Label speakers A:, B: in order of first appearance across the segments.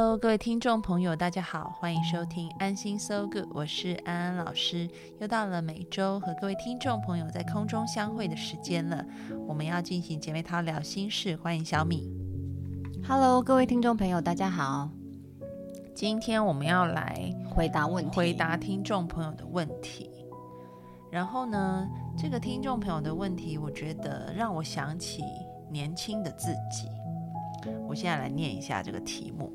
A: Hello，各位听众朋友，大家好，欢迎收听安心 So Good，我是安安老师。又到了每周和各位听众朋友在空中相会的时间了，我们要进行姐妹淘聊心事，欢迎小米。
B: Hello，各位听众朋友，大家好。
A: 今天我们要来
B: 回答问题，
A: 回答听众朋友的问题。然后呢，这个听众朋友的问题，我觉得让我想起年轻的自己。我现在来念一下这个题目。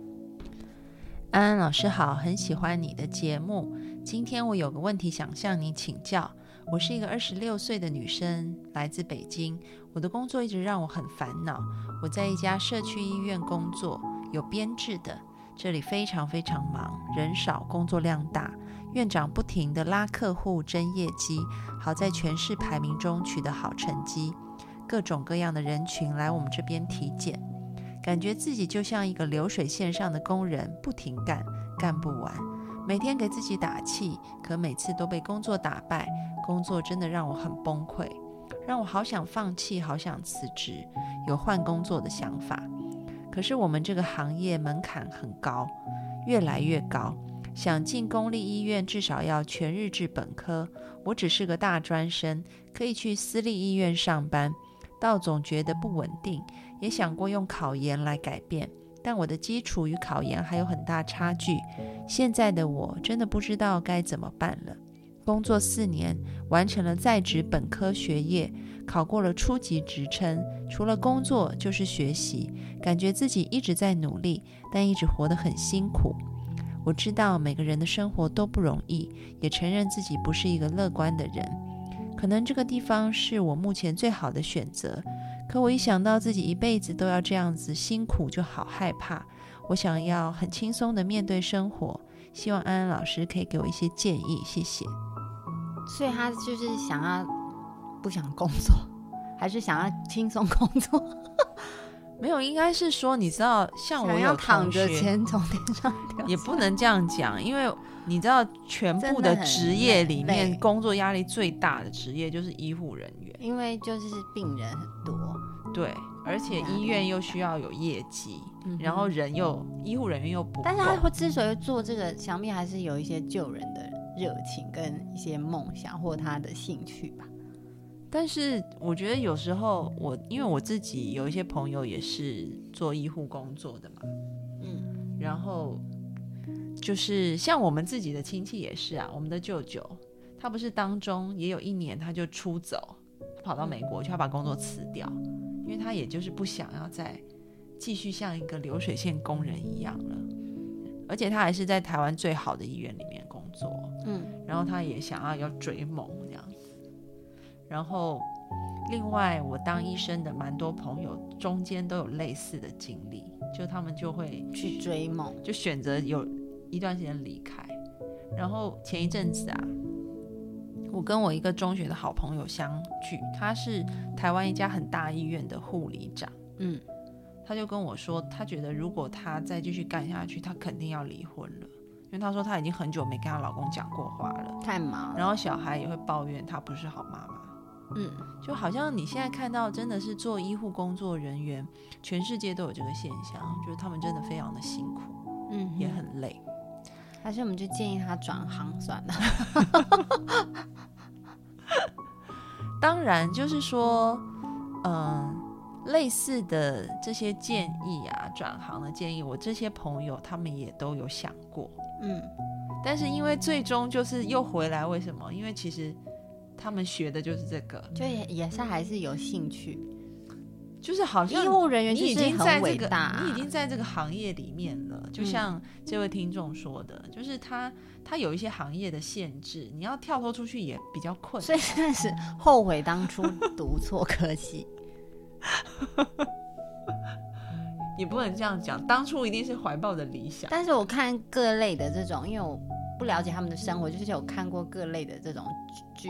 A: 安安老师好，很喜欢你的节目。今天我有个问题想向你请教。我是一个二十六岁的女生，来自北京。我的工作一直让我很烦恼。我在一家社区医院工作，有编制的，这里非常非常忙，人少，工作量大。院长不停地拉客户、争业绩，好在全市排名中取得好成绩。各种各样的人群来我们这边体检。感觉自己就像一个流水线上的工人，不停干，干不完。每天给自己打气，可每次都被工作打败。工作真的让我很崩溃，让我好想放弃，好想辞职，有换工作的想法。可是我们这个行业门槛很高，越来越高。想进公立医院，至少要全日制本科。我只是个大专生，可以去私立医院上班，倒总觉得不稳定。也想过用考研来改变，但我的基础与考研还有很大差距。现在的我真的不知道该怎么办了。工作四年，完成了在职本科学业，考过了初级职称，除了工作就是学习，感觉自己一直在努力，但一直活得很辛苦。我知道每个人的生活都不容易，也承认自己不是一个乐观的人。可能这个地方是我目前最好的选择。可我一想到自己一辈子都要这样子辛苦，就好害怕。我想要很轻松的面对生活，希望安安老师可以给我一些建议，谢谢。
B: 所以他就是想要不想工作，还是想要轻松工作？
A: 没有，应该是说，你知道，像我要
B: 躺着钱从天上掉，
A: 也不能这样讲，因为你知道，全部的职业里面，工作压力最大的职业就是医护人员，
B: 因为就是病人很多。
A: 对，而且医院又需要有业绩，然后人又医护人员又不，
B: 但是他会之所以做这个，想必还是有一些救人的热情跟一些梦想或他的兴趣吧。
A: 但是我觉得有时候我因为我自己有一些朋友也是做医护工作的嘛，嗯，然后就是像我们自己的亲戚也是啊，我们的舅舅他不是当中也有一年他就出走，跑到美国去要把工作辞掉。因为他也就是不想要再继续像一个流水线工人一样了，而且他还是在台湾最好的医院里面工作，嗯，然后他也想要要追梦。然后另外，我当医生的蛮多朋友中间都有类似的经历，就他们就会
B: 去追梦，
A: 就选择有一段时间离开。然后前一阵子啊。我跟我一个中学的好朋友相聚，他是台湾一家很大医院的护理长，嗯，他就跟我说，他觉得如果他再继续干下去，他肯定要离婚了，因为他说他已经很久没跟他老公讲过话了，
B: 太忙，
A: 然后小孩也会抱怨他不是好妈妈，嗯，就好像你现在看到真的是做医护工作人员，全世界都有这个现象，就是他们真的非常的辛苦，嗯，也很累。
B: 还是我们就建议他转行算了。
A: 当然，就是说，嗯，类似的这些建议啊，转行的建议，我这些朋友他们也都有想过，嗯。但是因为最终就是又回来，为什么？因为其实他们学的就是这个，
B: 就也也是还是有兴趣。
A: 就是好像
B: 医护人员
A: 你已经在这个你已经在这个行业里面了，就像这位听众说的，就是他他有一些行业的限制，你要跳脱出去也比较困难，
B: 所以真的是后悔当初读错科系。
A: 也不能这样讲，当初一定是怀抱着理想。
B: 但是我看各类的这种，因为我不了解他们的生活，就是有看过各类的这种剧，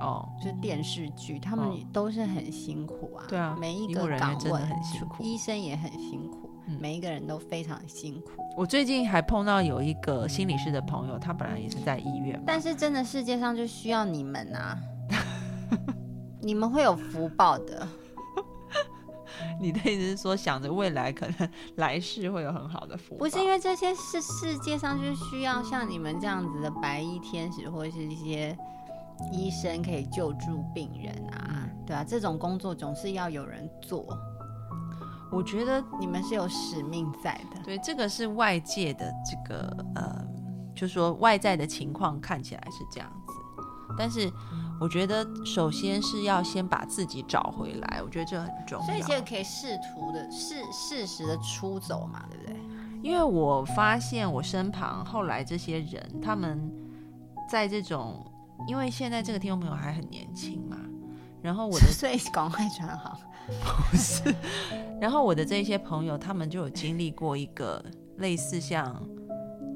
A: 哦，
B: 就是电视剧，他们
A: 哦
B: 都是很辛苦啊。
A: 对啊
B: 每一个岗位
A: 很辛苦
B: 医生也很辛苦，
A: 嗯
B: 每一个人都非常辛苦。
A: 我最近还碰到有一个心理师的朋友，他本来也是在医院，
B: 但是真的世界上就需要你们啊，你们会有福报的。
A: 你的意思是说，想着未来可能来世会有很好的福报？
B: 不是因为这些是世界上就是需要像你们这样子的白衣天使或者是一些医生可以救助病人啊，对啊，这种工作总是要有人做，
A: 我觉得
B: 你们是有使命在的。
A: 对这个是外界的这个呃，就说外在的情况看起来是这样子，但是我觉得首先是要先把自己找回来，我觉得这很重要
B: 所以其
A: 要。
B: 实可以试图的适适时的出走嘛，对不对？
A: 因为我发现我身旁后来这些人，他们在这种，因为现在这个听众朋友还很年轻嘛，然后我的
B: 所以赶快转行。
A: 不是 然后我的这些朋友，他们就有经历过一个类似像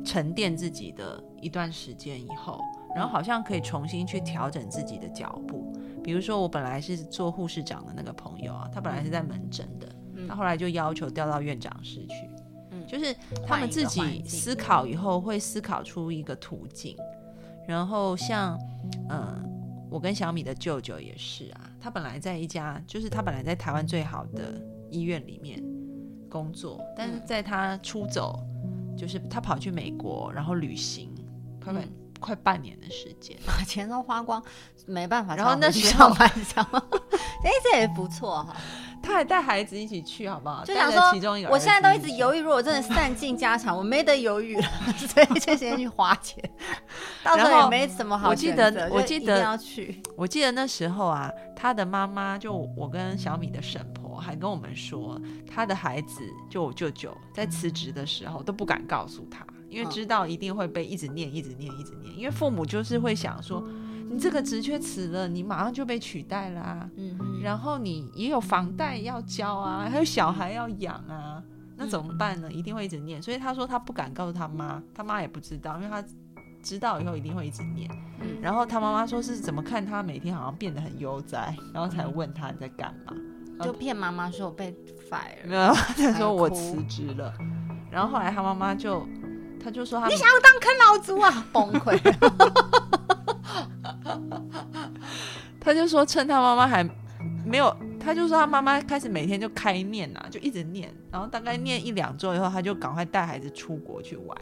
A: 沉淀自己的一段时间以后，然后好像可以重新去调整自己的脚步。比如说，我本来是做护士长的那个朋友啊，他本来是在门诊的，
B: 嗯
A: 他后来就要求调到院长室去。
B: 嗯
A: 就是他们自己思考以后，会思考出一个途径。然后像，嗯，我跟小米的舅舅也是啊，他本来在一家，就是他本来在台湾最好的医院里面工作，但是
B: 嗯
A: 在他出走，就是他跑去美国，然后旅行，快快、
B: 嗯
A: 快半年的时间。
B: 把 钱都花光，没办法。
A: 然后那时
B: 上
A: 候
B: 班上，哎，这也不错哈。
A: 他还带孩子一起去，好不好？带
B: 就想说
A: 其中一个，
B: 我现在都一直
A: 豫。
B: 犹豫，如果真的散尽家产，我没得犹豫了，所以就先去花钱。到时候也没什么好
A: 我记得我记得
B: 要去。
A: 我记得那时候啊，他的妈妈就我跟小米的婶婆还跟我们说，他的孩子就我舅舅在辞职的时候都不敢告诉他，因为
B: 嗯
A: 知道一定会被一直念、一直念、一直念，因为父母就是会想说，你这个职缺辞了，你马上就被取代啦、然后你也有房贷要交啊，还有小孩要养啊，那怎么办呢？一定会一直念，所以他说他不敢告诉他妈，他妈也不知道，因为他知道以后一定会一直念。
B: 嗯
A: 然后他妈妈说是怎么看他每天好像变得很悠哉，然后才问他你在干嘛。
B: 就骗妈妈说我被 fire
A: 没
B: 了。
A: 有，他说我辞职了。然后后来他妈妈就，他就说他
B: 你想要当啃老族啊？崩溃了。
A: 他就说趁他妈妈还没有，他就说他妈妈开始每天就开念啊，就一直念，然后大概念一两周以后，他就赶快带孩子出国去玩，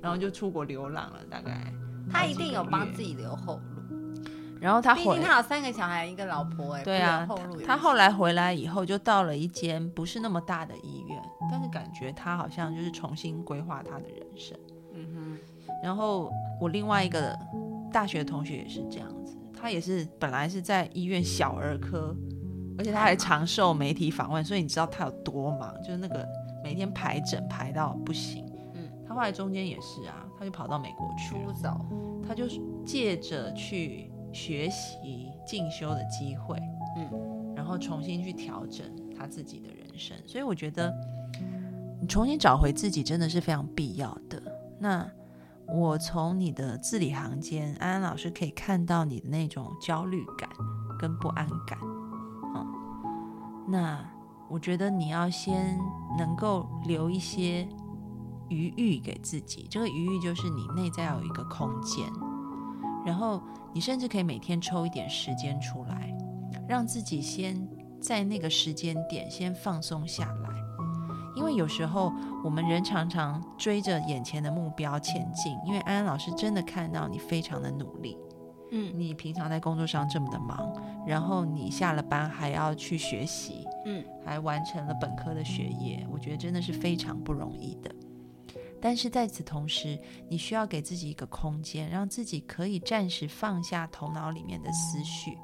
A: 然后就出国流浪了，大概。
B: 他一定有帮自己留后路，
A: 然后他回
B: 毕竟他有三个小孩，一个老婆，哎，
A: 对啊。他后来回来以后，就到了一间不是那么大的医院，但是感觉他好像就是重新规划他的人生。
B: 嗯哼
A: 然后我另外一个大学同学也是这样子，他也是本来是在医院小儿科，而且他还常受媒体访问，所以你知道他有多忙，就是那个每天排诊排到不行。
B: 嗯
A: 他后来中间也是啊，他就跑到美国去，他就借着去学习进修的机会，
B: 嗯，
A: 然后重新去调整他自己的人生。所以我觉得，你重新找回自己真的是非常必要的。那我从你的字里行间，安安老师可以看到你的那种焦虑感跟不安感。嗯，那我觉得你要先能够留一些余裕给自己，这个余裕就是你内在要有一个空间，然后你甚至可以每天抽一点时间出来，让自己先在那个时间点先放松下来。因为有时候我们人常常追着眼前的目标前进，因为安安老师真的看到你非常的努力，
B: 嗯。
A: 你平常在工作上这么的忙，然后你下了班还要去学习，
B: 嗯，
A: 还完成了本科的学业，我觉得真的是非常不容易的。但是在此同时，你需要给自己一个空间，让自己可以暂时放下头脑里面的思绪，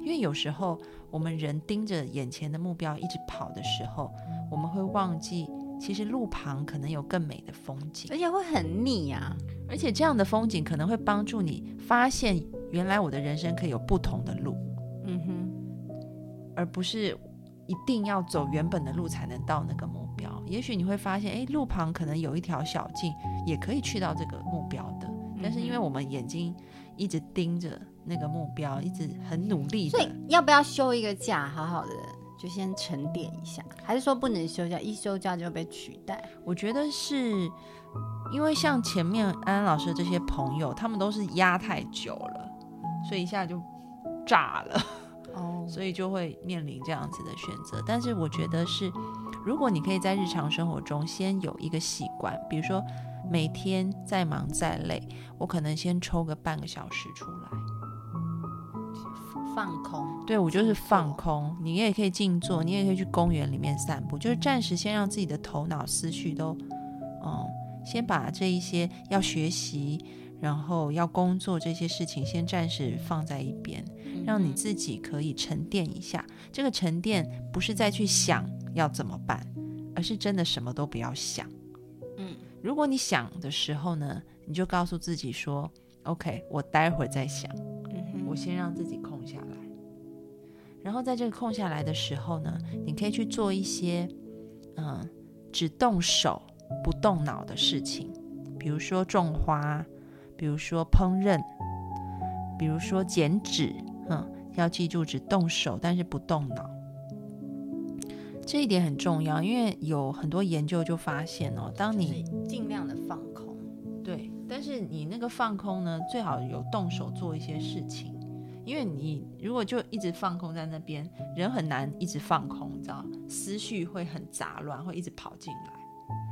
A: 因为有时候我们人盯着眼前的目标一直跑的时候，我们会忘记，其实路旁可能有更美的风景，
B: 而且会很腻啊呀。
A: 而且这样的风景可能会帮助你发现，原来我的人生可以有不同的路，
B: 嗯哼，
A: 而不是一定要走原本的路才能到那个目标。也许你会发现，哎，路旁可能有一条小径，也可以去到这个目标的。但是因为我们眼睛一直盯着那个目标，一直很努力
B: 所以，要不要休一个假，好好的就先沉淀一下？还是说不能休假，一休假就被取代？
A: 我觉得是因为像前面安安老师的这些朋友，他们都是压太久了，所以一下就炸了。
B: 哦，
A: 所以就会面临这样子的选择。但是我觉得是，如果你可以在日常生活中先有一个习惯，比如说每天再忙再累，我可能先抽个半个小时出来，
B: 放空，
A: 对我就是放空。你也可以静坐，你也可以去公园里面散步，就是暂时先让自己的头脑思绪都，嗯，先把这一些要学习。然后要工作这些事情，先暂时放在一边，让你
B: 嗯
A: 自己可以沉淀一下。这个沉淀不是再去想要怎么办，而是真的什么都不要想。
B: 嗯，
A: 如果你想的时候呢，你就告诉自己说：“OK，我待会儿再想，
B: 嗯
A: 我先让自己空下来。”然后在这个空下来的时候呢，你可以去做一些嗯只动手不动脑的事情，比如说种花，比如说烹饪，比如说剪纸。嗯，要记住只动手，但是不动脑。这一点很重要，因为有很多研究就发现哦，当你
B: 尽量的放空，
A: 对，但是你那个放空呢，最好有动手做一些事情，因为你如果就一直放空在那边，人很难一直放空，你知道，思绪会很杂乱，会一直跑进来。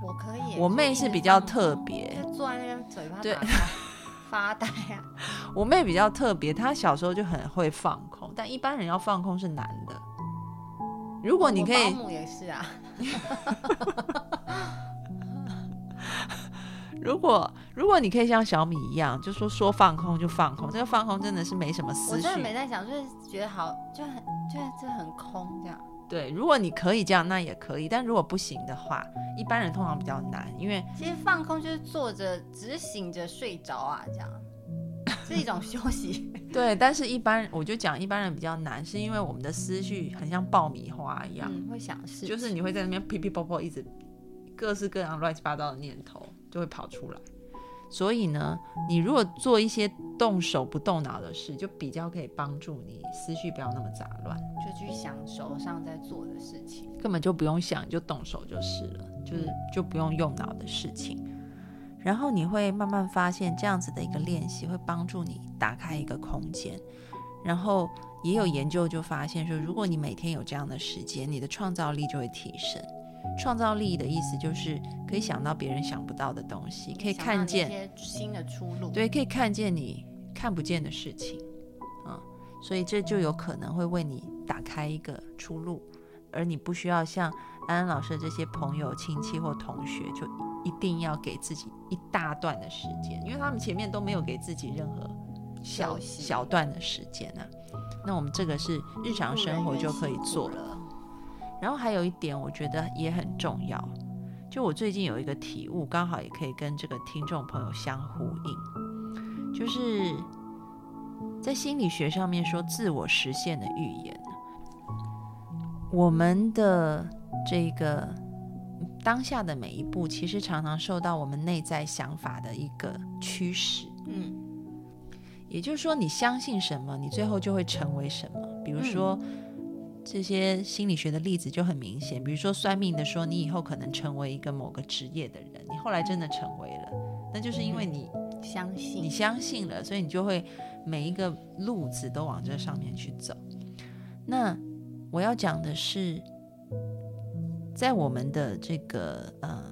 B: 我可以。
A: 我妹
B: 是
A: 比较特别
B: 就坐在那边嘴巴
A: 对
B: 发呆啊。
A: 我妹比较特别，她小时候就很会放空，但一般人要放空是难的。如果你可以
B: 我保姆也是啊，
A: 如果如果你可以像小米一样，就说说放空就放空，这个放空真的是没什么
B: 我
A: 思
B: 真的没。在想，就是觉得好，就很就是这很空这样。
A: 对，如果你可以这样，那也可以；但如果不行的话，一般人通常比较难，因为
B: 其实放空就是坐着，只是醒着睡着啊，这样是一种休息。
A: 对，但是一般我就讲一般人比较难，是因为我们的思绪很像爆米花一样，
B: 嗯，会想事，
A: 就是你会在那边噼噼啪啪一直各式各样乱七八糟的念头就会跑出来。所以呢，你如果做一些动手不动脑的事，就比较可以帮助你思绪不要那么杂乱。
B: 就去想手上在做的事情。
A: 根本就不用想，就动手就是了，就是就不用用脑的事情。然后你会慢慢发现，这样子的一个练习会帮助你打开一个空间。然后也有研究就发现说，如果你每天有这样的时间，你的创造力就会提升。创造力的意思就是可以想到别人想不到的东西，可以看见
B: 新的出路。，
A: 对，可以看见你看不见的事情，啊、所以这就有可能会为你打开一个出路，而你不需要像安安老师的这些朋友、亲戚或同学，就一定要给自己一大段的时间，因为他们前面都没有给自己任何小小段的时间啊。那我们这个是日常生活就可以做了。
B: 了。
A: 然后还有一点，我觉得也很重要，就我最近有一个体悟，刚好也可以跟这个听众朋友相呼应，就是在心理学上面说自我实现的预言，我们的这个当下的每一步，其实常常受到我们内在想法的一个驱使。
B: 嗯，
A: 也就是说，你相信什么，你最后就会成为什么。比如说，这些心理学的例子就很明显，比如说算命的说你以后可能成为一个某个职业的人，你后来真的成为了，那就是因为你
B: 相信
A: 你相信了，所以你就会每一个路子都往这上面去走。那我要讲的是，在我们的这个嗯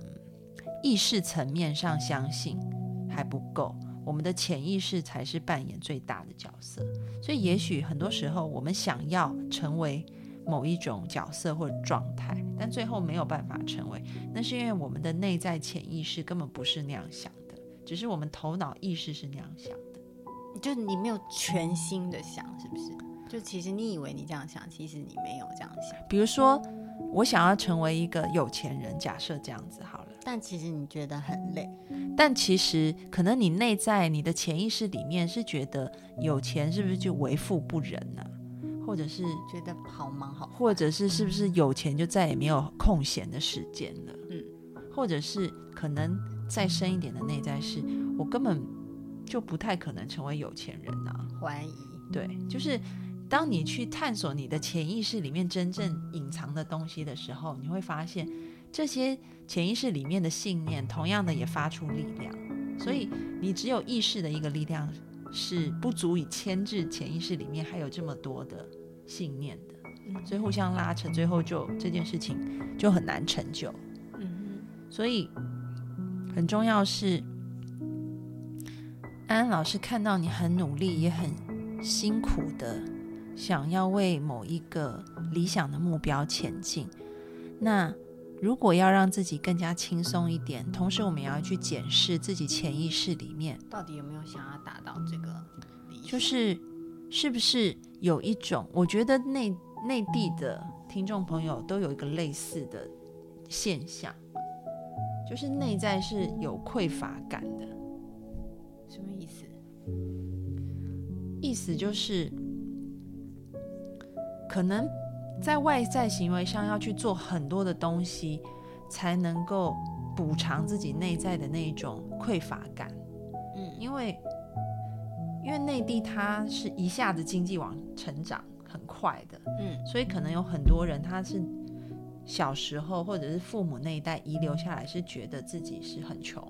A: 意识层面上相信还不够，我们的潜意识才是扮演最大的角色。所以，也许很多时候我们想要成为某一种角色或者状态，但最后没有办法成为，那是因为我们的内在潜意识根本不是那样想的，只是我们头脑意识是那样想的。
B: 就你没有全心的想，是不是？就其实你以为你这样想，其实你没有这样想，
A: 比如说，我想要成为一个有钱人，假设这样子好了。
B: 但其实你觉得很累。
A: 但其实可能你内在你的潜意识里面是觉得有钱是不是就为富不仁呢、或者是
B: 觉得好忙好，
A: 或者是是不是有钱就再也没有空闲的时间了？
B: 嗯，
A: 或者是可能再深一点的内在是，我根本就不太可能成为有钱人啊。
B: 怀疑，
A: 对，就是当你去探索你的潜意识里面真正隐藏的东西的时候，你会发现这些潜意识里面的信念，同样的也发出力量。所以你只有意识的一个力量是不足以牵制潜意识里面还有这么多的信念的，
B: 嗯
A: 所以互相拉扯，最后就这件事情就很难成就。
B: 嗯
A: 所以很重要是，安安老师看到你很努力，也很辛苦的想要为某一个理想的目标前进。那如果要让自己更加轻松一点，同时我们也要去检视自己潜意识里面，
B: 到底有没有想要达到这个理想？
A: 就是是不是有一种，我觉得内内地的听众朋友都有一个类似的现象，就是内在是有匮乏感的。
B: 什么意思？
A: 意思就是，可能在外在行为上要去做很多的东西，才能够补偿自己内在的那一种匮乏感。
B: 嗯
A: 因为因为内地它是一下子经济往成长很快的，
B: 嗯
A: 所以可能有很多人他是小时候或者是父母那一代遗留下来，是觉得自己是很穷，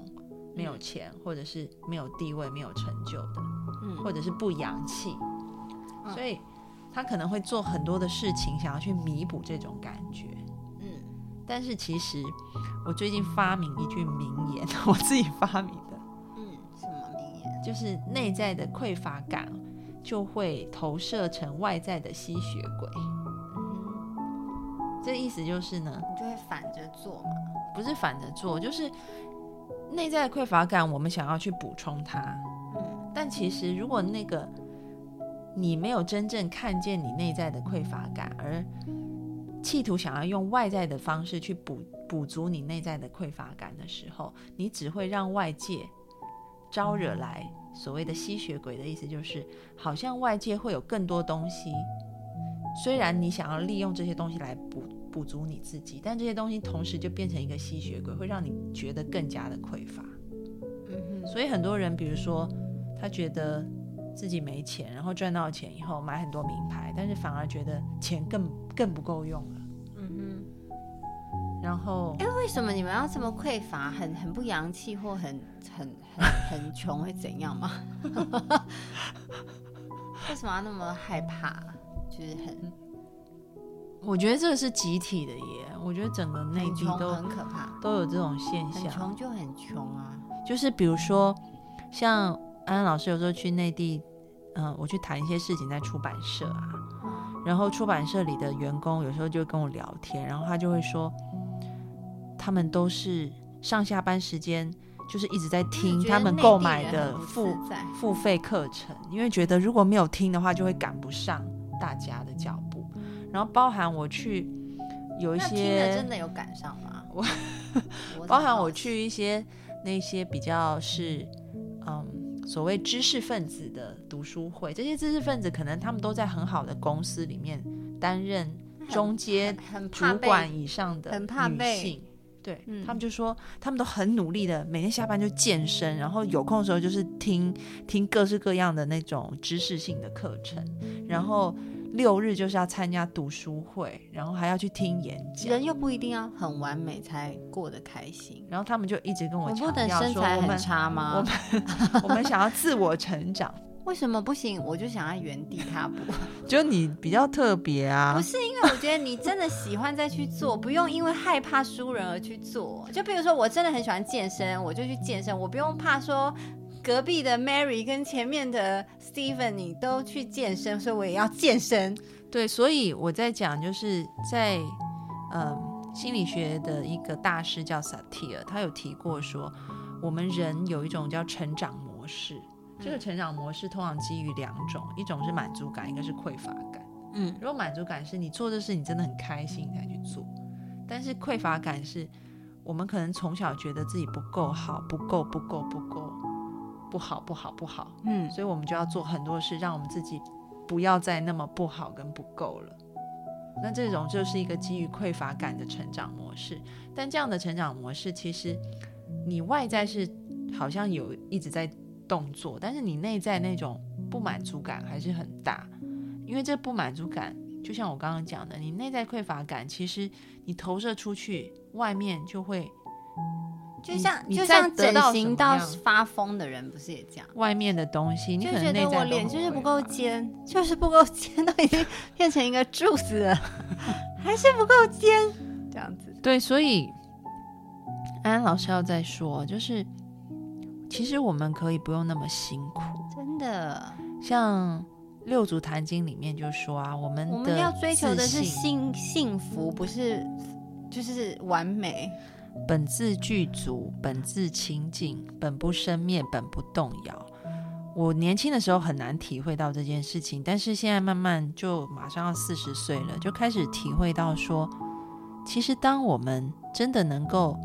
A: 没有钱，或者是没有地位、没有成就的。
B: 嗯
A: 或者是不洋气，
B: 嗯
A: 所以他可能会做很多的事情，想要去弥补这种感觉。
B: 嗯
A: 但是其实我最近发明一句名言，我自己发明的，
B: 嗯，什么名言？
A: 就是内在的匮乏感就会投射成外在的吸血鬼。
B: 嗯，
A: 这意思就是呢，
B: 你就会反着做嘛。
A: 不是反着做，就是内在的匮乏感，我们想要去补充它。
B: 嗯
A: 但其实，如果那个你没有真正看见你内在的匮乏感，而企图想要用外在的方式去补补足你内在的匮乏感的时候，你只会让外界招惹来所谓的吸血鬼的意思，就是好像外界会有更多东西，虽然你想要利用这些东西来补补足你自己，但这些东西同时就变成一个吸血鬼，会让你觉得更加的匮乏。
B: 嗯哼，
A: 所以很多人，比如说他觉得自己没钱，然后赚到钱以后买很多名牌，但是反而觉得钱更更不够用了。
B: 嗯
A: 然后
B: 哼，哎，为什么你们要这么匮乏，很很不洋气，或很很很很穷，会怎样吗？为什么要那么害怕？就是很
A: 我觉得这个是集体的耶，我觉得整个内，地都
B: 很可怕。
A: 都有这种现
B: 很
A: 象，
B: 穷就很穷啊。
A: 就是比如说像安安老师有时候去内地，嗯、我去谈一些事情在出版社啊，然后出版社里的员工有时候就会跟我聊天，然后他就会说，他们都是上下班时间就是一直在听他们购买的付付费课程，因为觉得如果没有听的话，就会赶不上大家的脚步。然后包含我去有一些
B: 真的有赶上吗？
A: 我
B: 我
A: 包含我去一些那些比较是嗯所谓知识分子的读书会，这些知识分子可能他们都在很好的公司里面担任中阶主管以上的女
B: 被
A: 性。对、
B: 嗯
A: 他们就说，他们都很努力的，每天下班就健身，然后有空的时候就是听听各式各样的那种知识性的课程，然后六日就是要参加读书会，然后还要去听演讲。
B: 人又不一定要很完美才过得开心。
A: 然后他们就一直跟我
B: 我
A: 强
B: 不能身
A: 调说，我们
B: 差吗？
A: 我们我们想要自我成长，
B: 为什么不行？我就想要原地踏步。
A: 就你比较特别啊
B: 不。是因为我觉得你真的喜欢再去做，不用因为害怕输人而去做。就比如说，我真的很喜欢健身，我就去健身，我不用怕说隔壁的 Mary 跟前面的 Steven 你都去健身，所以我也要健身。
A: 对，所以我在讲，就是在嗯心理学的一个大师叫萨提尔，他有提过说，我们人有一种叫成长模式。这个成长模式通常基于两种，一种是满足感，一个是匮乏感。
B: 嗯
A: 如果满足感是你做这事你真的很开心才去做，但是匮乏感是我们可能从小觉得自己不够好，不够不够不够，不好不好不好，
B: 嗯
A: 所以我们就要做很多事，让我们自己不要再那么不好跟不够了。那这种就是一个基于匮乏感的成长模式。但这样的成长模式，其实你外在是好像有一直在动作，但是你内在那种不满足感还是很大。因为这不满足感，就像我刚刚讲的，你内在匮乏感，其实你投射出去，外面就会。
B: 就像就像整形到发疯的人，不是也这样？
A: 外面的东西，你
B: 就
A: 可能内在都
B: 觉得我脸就是不够尖，就是不够尖，都已经变成一个柱子了，还是不够尖，这样子。
A: 对，所以安安老师要再说，就是其实我们可以不用那么辛苦。
B: 真的，
A: 像六祖坛经里面就说啊，我们的
B: 我们要追求的是幸幸福，不是就是完美。
A: 本自具足，本自清净，本不生灭，本不动摇。我年轻的时候很难体会到这件事情，但是现在慢慢就马上要四十岁了，就开始体会到说，其实当我们真的能够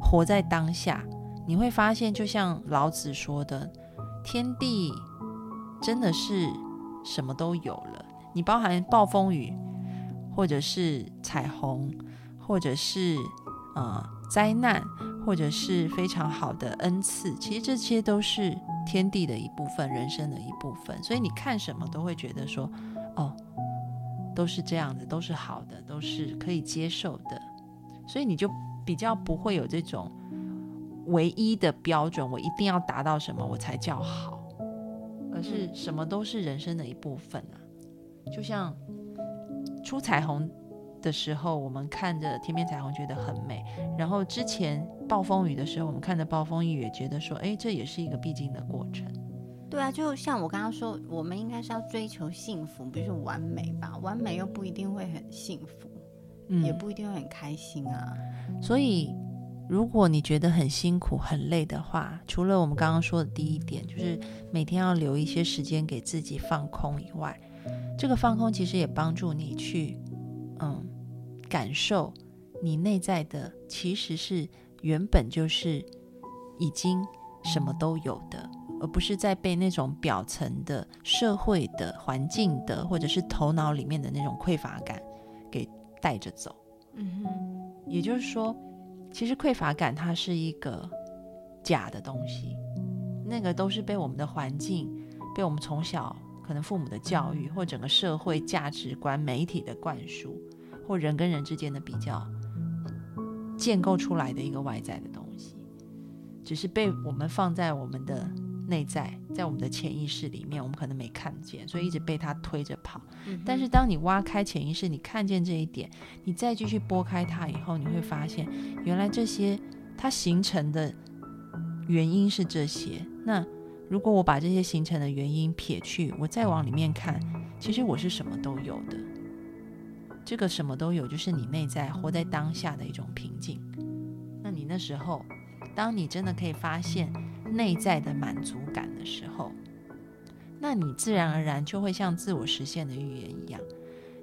A: 活在当下，你会发现，就像老子说的，天地真的是什么都有了。你包含暴风雨，或者是彩虹，或者是呃灾难，或者是非常好的恩赐，其实这些都是天地的一部分，人生的一部分。所以你看什么都会觉得说，哦，都是这样的，都是好的，都是可以接受的。所以你就比较不会有这种唯一的标准，我一定要达到什么我才叫好，而是什么都是人生的一部分啊。就像出彩虹的时候，我们看着天边彩虹觉得很美，然后之前暴风雨的时候，我们看着暴风雨也觉得说，哎，这也是一个必经的过程。
B: 对啊，就像我刚刚说，我们应该是要追求幸福，不是完美吧？完美又不一定会很幸福，
A: 嗯
B: 也不一定会很开心啊。
A: 所以，如果你觉得很辛苦、很累的话，除了我们刚刚说的第一点，就是每天要留一些时间给自己放空以外，这个放空其实也帮助你去，嗯，感受你内在的其实是原本就是已经什么都有的，而不是在被那种表层的社会的环境的，或者是头脑里面的那种匮乏感给带着走。
B: 嗯哼，
A: 也就是说，其实匮乏感它是一个假的东西，那个都是被我们的环境、被我们从小可能父母的教育，或整个社会价值观、媒体的灌输，或人跟人之间的比较，建构出来的一个外在的东西，只是被我们放在我们的内在，在我们的潜意识里面，我们可能没看见，所以一直被它推着跑。
B: 嗯
A: 但是当你挖开潜意识，你看见这一点，你再继续拨开它以后，你会发现，原来这些它形成的原因是这些。那如果我把这些形成的原因撇去，我再往里面看，其实我是什么都有的。这个什么都有，就是你内在活在当下的一种平静。那你那时候，当你真的可以发现内在的满足感的时候，那你自然而然就会像自我实现的预言一样，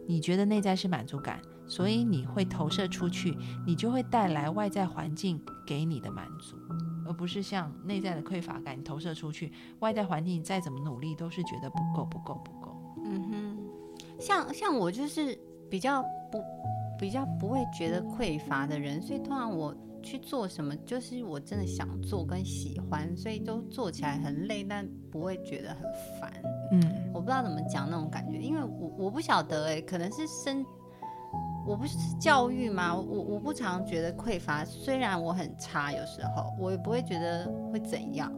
A: 你觉得内在是满足感，所以你会投射出去，你就会带来外在环境给你的满足，而不是像内在的匮乏感，投射出去，外在环境你再怎么努力都是觉得不够、不够、不够。
B: 嗯哼，像像我就是比较不比较不会觉得匮乏的人，所以通常我去做什么，就是我真的想做跟喜欢，所以都做起来很累，但不会觉得很烦。
A: 嗯
B: 我不知道怎么讲那种感觉，因为我我不晓得哎、可能是生，我不是教育吗？我我不常觉得匮乏，虽然我很差，有时候我也不会觉得会怎样。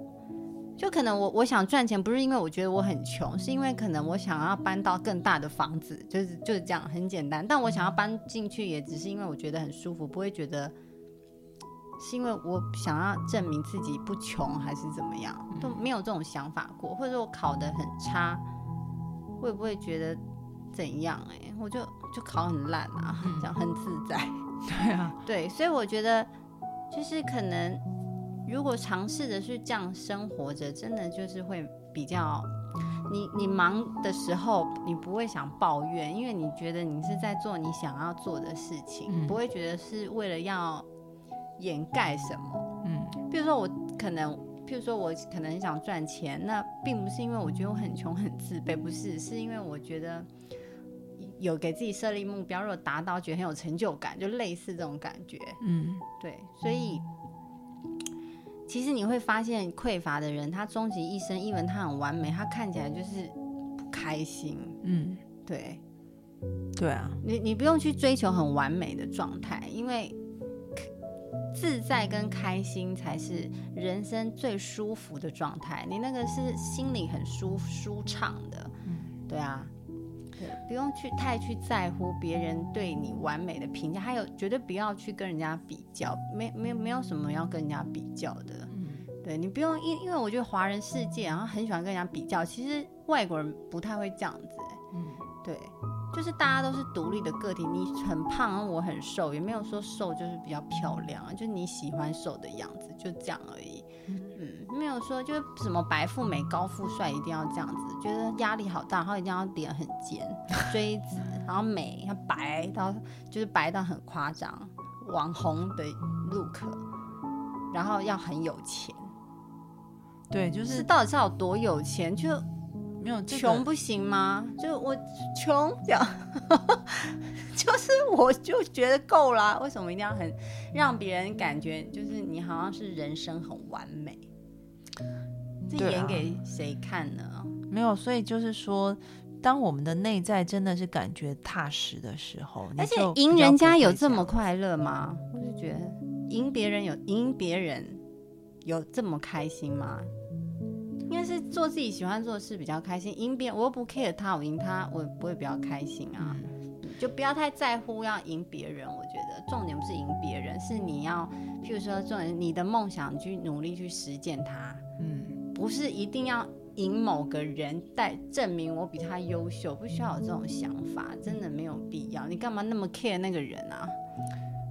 B: 就可能我我想赚钱，不是因为我觉得我很穷，是因为可能我想要搬到更大的房子，就是就是这样很简单。但我想要搬进去，也只是因为我觉得很舒服，不会觉得是因为我想要证明自己不穷还是怎么样，都没有这种想法过。或者我考得很差，会不会觉得怎样、欸？哎，我就就考很烂啊，这样很自在。
A: 对啊，
B: 对，所以我觉得就是可能，如果尝试着去这样生活着，真的就是会比较。你你忙的时候，你不会想抱怨，因为你觉得你是在做你想要做的事情，
A: 嗯
B: 不会觉得是为了要掩盖什么。
A: 嗯
B: 比如说我可能譬如说我可能很想赚钱，那并不是因为我觉得我很穷很自卑，不是，是因为我觉得有给自己设立目标，如果达到，觉得很有成就感，就类似这种感觉。
A: 嗯
B: 对，所以其实你会发现，匮乏的人，他终其一生，因为他很完美，他看起来就是不开心。
A: 嗯，
B: 对
A: 对啊，
B: 你，你不用去追求很完美的状态，因为自在跟开心才是人生最舒服的状态。你那个是心里很舒舒畅的，
A: 嗯
B: 对啊。对，不用去太去在乎别人对你完美的评价，还有绝对不要去跟人家比较，没没没有什么要跟人家比较的。
A: 嗯
B: 对你不用，因因为我觉得华人世界然后很喜欢跟人家比较，其实外国人不太会这样子、欸。
A: 嗯
B: 对，就是大家都是独立的个体，你很胖，我很瘦，也没有说瘦就是比较漂亮啊，就你喜欢瘦的样子，就这样而已。嗯，没有说就是什么白富美、高富帅一定要这样子，觉得压力好大，然后一定要脸很尖、锥子，然后美，要白到就是白到很夸张，网红的 look，然后要很有钱，
A: 对，就
B: 就是是到底是要有多有钱？就
A: 没有这个
B: 穷不行吗？就我穷这样，就是我就觉得够啦。为什么一定要很让别人感觉就是你好像是人生很完美？这演给谁看呢？
A: 没有，所以就是说，当我们的内在真的是感觉踏实的时候，
B: 而且赢人家有这么快乐吗？我就觉得赢别人有赢别人有这么开心吗？应该是做自己喜欢做的事比较开心，赢别人我又不 care 他，我赢他我不会比较开心啊。
A: 嗯
B: 就不要太在乎要赢别人，我觉得重点不是赢别人，是你要，譬如说重点你的梦想你去努力去实践它，
A: 嗯，
B: 不是一定要赢某个人带证明我比他优秀，不需要有这种想法，真的没有必要。你干嘛那么 care 那个人啊？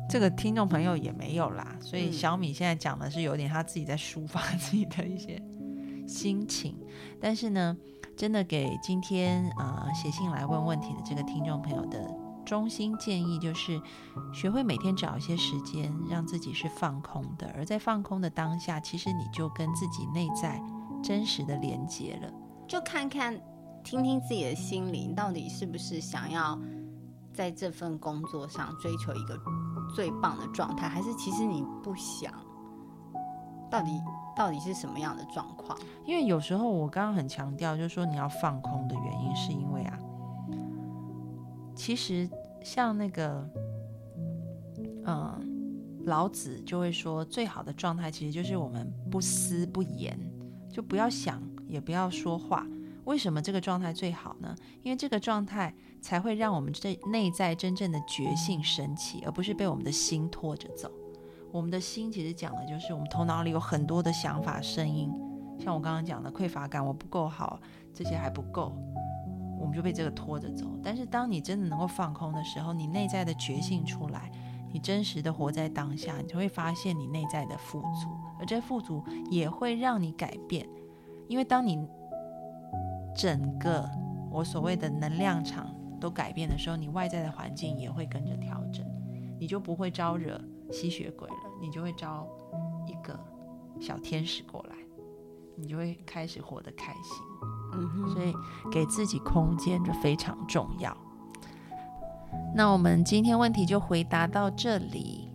A: 这个听众朋友也没有啦，所以
B: 嗯
A: 小米现在讲的是有点他自己在抒发自己的一些心情，但是呢，真的给今天呃写信来问问题的这个听众朋友的衷心建议就是，学会每天找一些时间让自己是放空的，而在放空的当下，其实你就跟自己内在真实的连接了。
B: 就看看、听听自己的心灵，到底是不是想要在这份工作上追求一个最棒的状态，还是其实你不想？到底到底是什么样的状况？
A: 因为有时候我刚刚很强调，就是说你要放空的原因，是因为啊，其实像那个，嗯、老子就会说，最好的状态其实就是我们不思不言，就不要想，也不要说话。为什么这个状态最好呢？因为这个状态才会让我们这内在真正的觉性升起，而不是被我们的心拖着走。我们的心其实讲的就是我们头脑里有很多的想法、声音，像我刚刚讲的匮乏感，我不够好，这些还不够，我们就被这个拖着走。但是当你真的能够放空的时候，你内在的觉性出来，你真实的活在当下，你就会发现你内在的富足，而这富足也会让你改变，因为当你整个我所谓的能量场都改变的时候，你外在的环境也会跟着调整，你就不会招惹吸血鬼了，你就会招一个小天使过来，你就会开始活得开心。
B: 嗯哼，
A: 所以给自己空间这非常重要。那我们今天问题就回答到这里，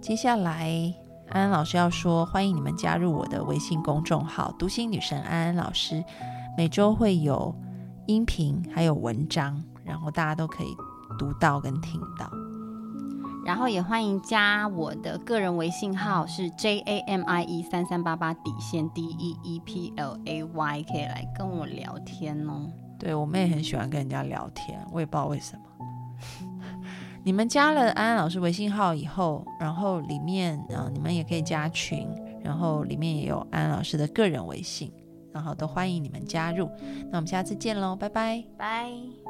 A: 接下来安安老师要说，欢迎你们加入我的微信公众号“读心女神安安老师”，每周会有音频还有文章，然后大家都可以读到跟听到。
B: 然后也欢迎加我的个人微信号是 J A M I E 三三八八底线 D E E P L A Y，可以来跟我聊天哦。
A: 对我们也很喜欢跟人家聊天，我也不知道为什么。你们加了安安老师微信号以后，然后里面啊、你们也可以加群，然后里面也有安安老师的个人微信，然后都欢迎你们加入。那我们下次见喽，拜拜。
B: 拜。